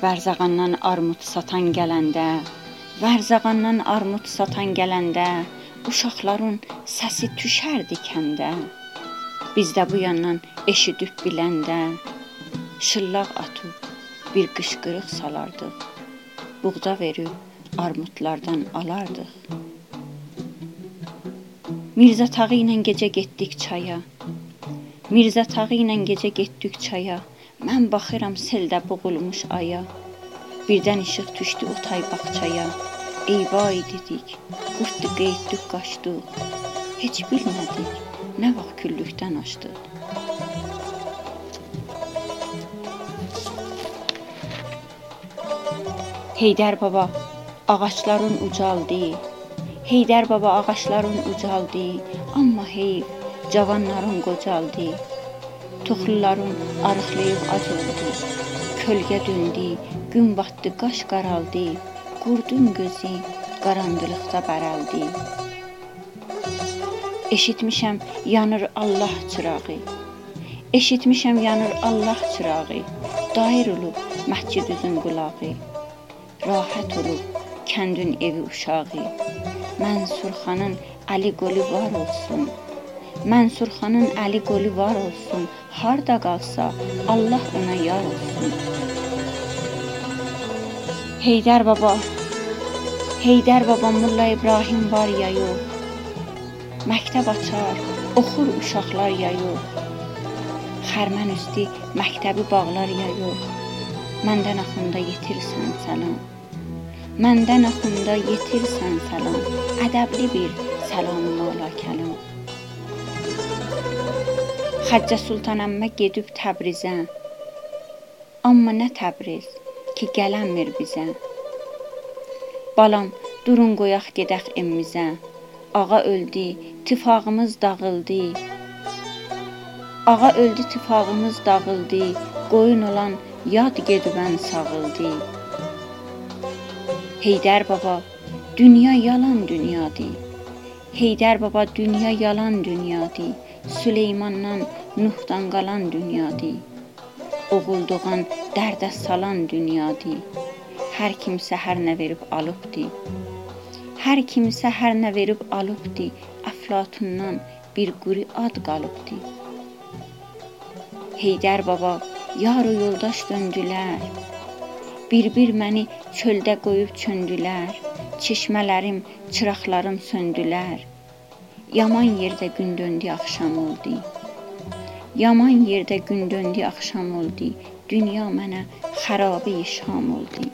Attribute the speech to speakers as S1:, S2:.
S1: Vərzağandan armud satan gələndə, Vərzağandan armud satan gələndə, uşaqların səsi düşərdi kəndə. Biz də bu yandan eşidib biləndə, şıllaq atıb bir qışqırıq salardıq. Buğda verib armudlardan alardıq. Mirzə Tağı ilə gecə getdik çaya. Mirzə Tağı ilə gecə getdik çaya. Mən baxıram seldə boğulmuş aya. Birdən işıq düşdü o tay bağçaya. Eyvay dedik, qurtdu qeyddik qaçdıq. Heç bilmədik nə vaxt küllükdən açdıq. Heydər baba ağacların ucaldı. Heydər baba ağacların ucaldı, amma heyf cavanların qocaldı. Toxluların arıqlayıb ac oldu. Kölgə döndü, gün batdı, qaş qaraldı. Qurdun gözü qaranlıqda bərəldi. Eşitmişəm yanır Allah çırağı. Eşitmişəm yanır Allah çırağı. Dair olub məscid üzün qulağı. Rahat olub kəndin evi uşağı. Mənsur xanın Əli qolu var olsun. Mənsur xanın əli qolu var olsun, harda qalsa Allah ona yar olsun. Heydər baba, Heydər baba Molla İbrahim var ya yox? Məktəb açar, oxur uşaqlar ya yox? Xərmən üstü məktəbi bağlar ya yox? Məndən axında yetirsən səlam. Məndən axında yetirsən səlam. Ədəbli bir səlamı mola kəlam. Xəccə Sultanəmmə gedib Təbrizə. Amma nə Təbriz ki, gələnmir bizə. Balam, durun qoyaq gedək evimizə. Ağa öldü, tifağımız dağıldı. Ağa öldü, tifağımız dağıldı. Qoyun olan yad gedibən sağıldı. Heydər baba, dünya yalan dünyadır. Heydər baba, dünya yalan dünyadır. Süleymandan, Nuhdan qalan dünyadır. Oğul doğan dərdə salan dünyadır. Hər kimsə hər nə verib alıbdı. Hər kimsə hər nə verib alıbdı. Əflatundan bir quru ad qalıbdı. Heydər baba, yar yoldaş döndülər. Bir-bir məni çöldə qoyub çöndülər. Çeşmələrim, çıraqlarım söndülər. Yaman yerdə gün döndü, axşam oldu. Yaman yerdə gün döndü, axşam oldu. Dünya mənə xarabə şam oldu.